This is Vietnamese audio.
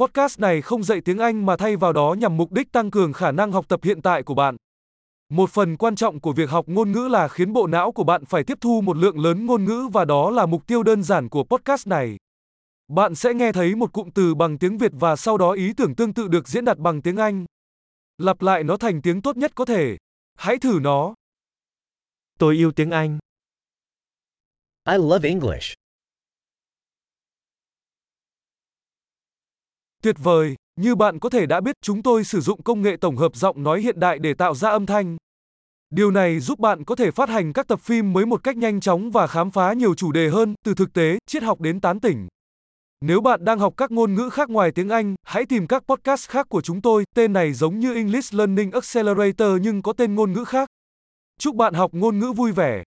Podcast này không dạy tiếng Anh mà thay vào đó nhằm mục đích tăng cường khả năng học tập hiện tại của bạn. Một phần quan trọng của việc học ngôn ngữ là khiến bộ não của bạn phải tiếp thu một lượng lớn ngôn ngữ và đó là mục tiêu đơn giản của podcast này. Bạn sẽ nghe thấy một cụm từ bằng tiếng Việt và sau đó ý tưởng tương tự được diễn đạt bằng tiếng Anh. Lặp lại nó thành tiếng tốt nhất có thể. Hãy thử nó. Tôi yêu tiếng Anh. I love English. Tuyệt vời, như bạn có thể đã biết, chúng tôi sử dụng công nghệ tổng hợp giọng nói hiện đại để tạo ra âm thanh. Điều này giúp bạn có thể phát hành các tập phim mới một cách nhanh chóng và khám phá nhiều chủ đề hơn, từ thực tế, triết học đến tán tỉnh. Nếu bạn đang học các ngôn ngữ khác ngoài tiếng Anh, hãy tìm các podcast khác của chúng tôi, tên này giống như English Learning Accelerator nhưng có tên ngôn ngữ khác. Chúc bạn học ngôn ngữ vui vẻ.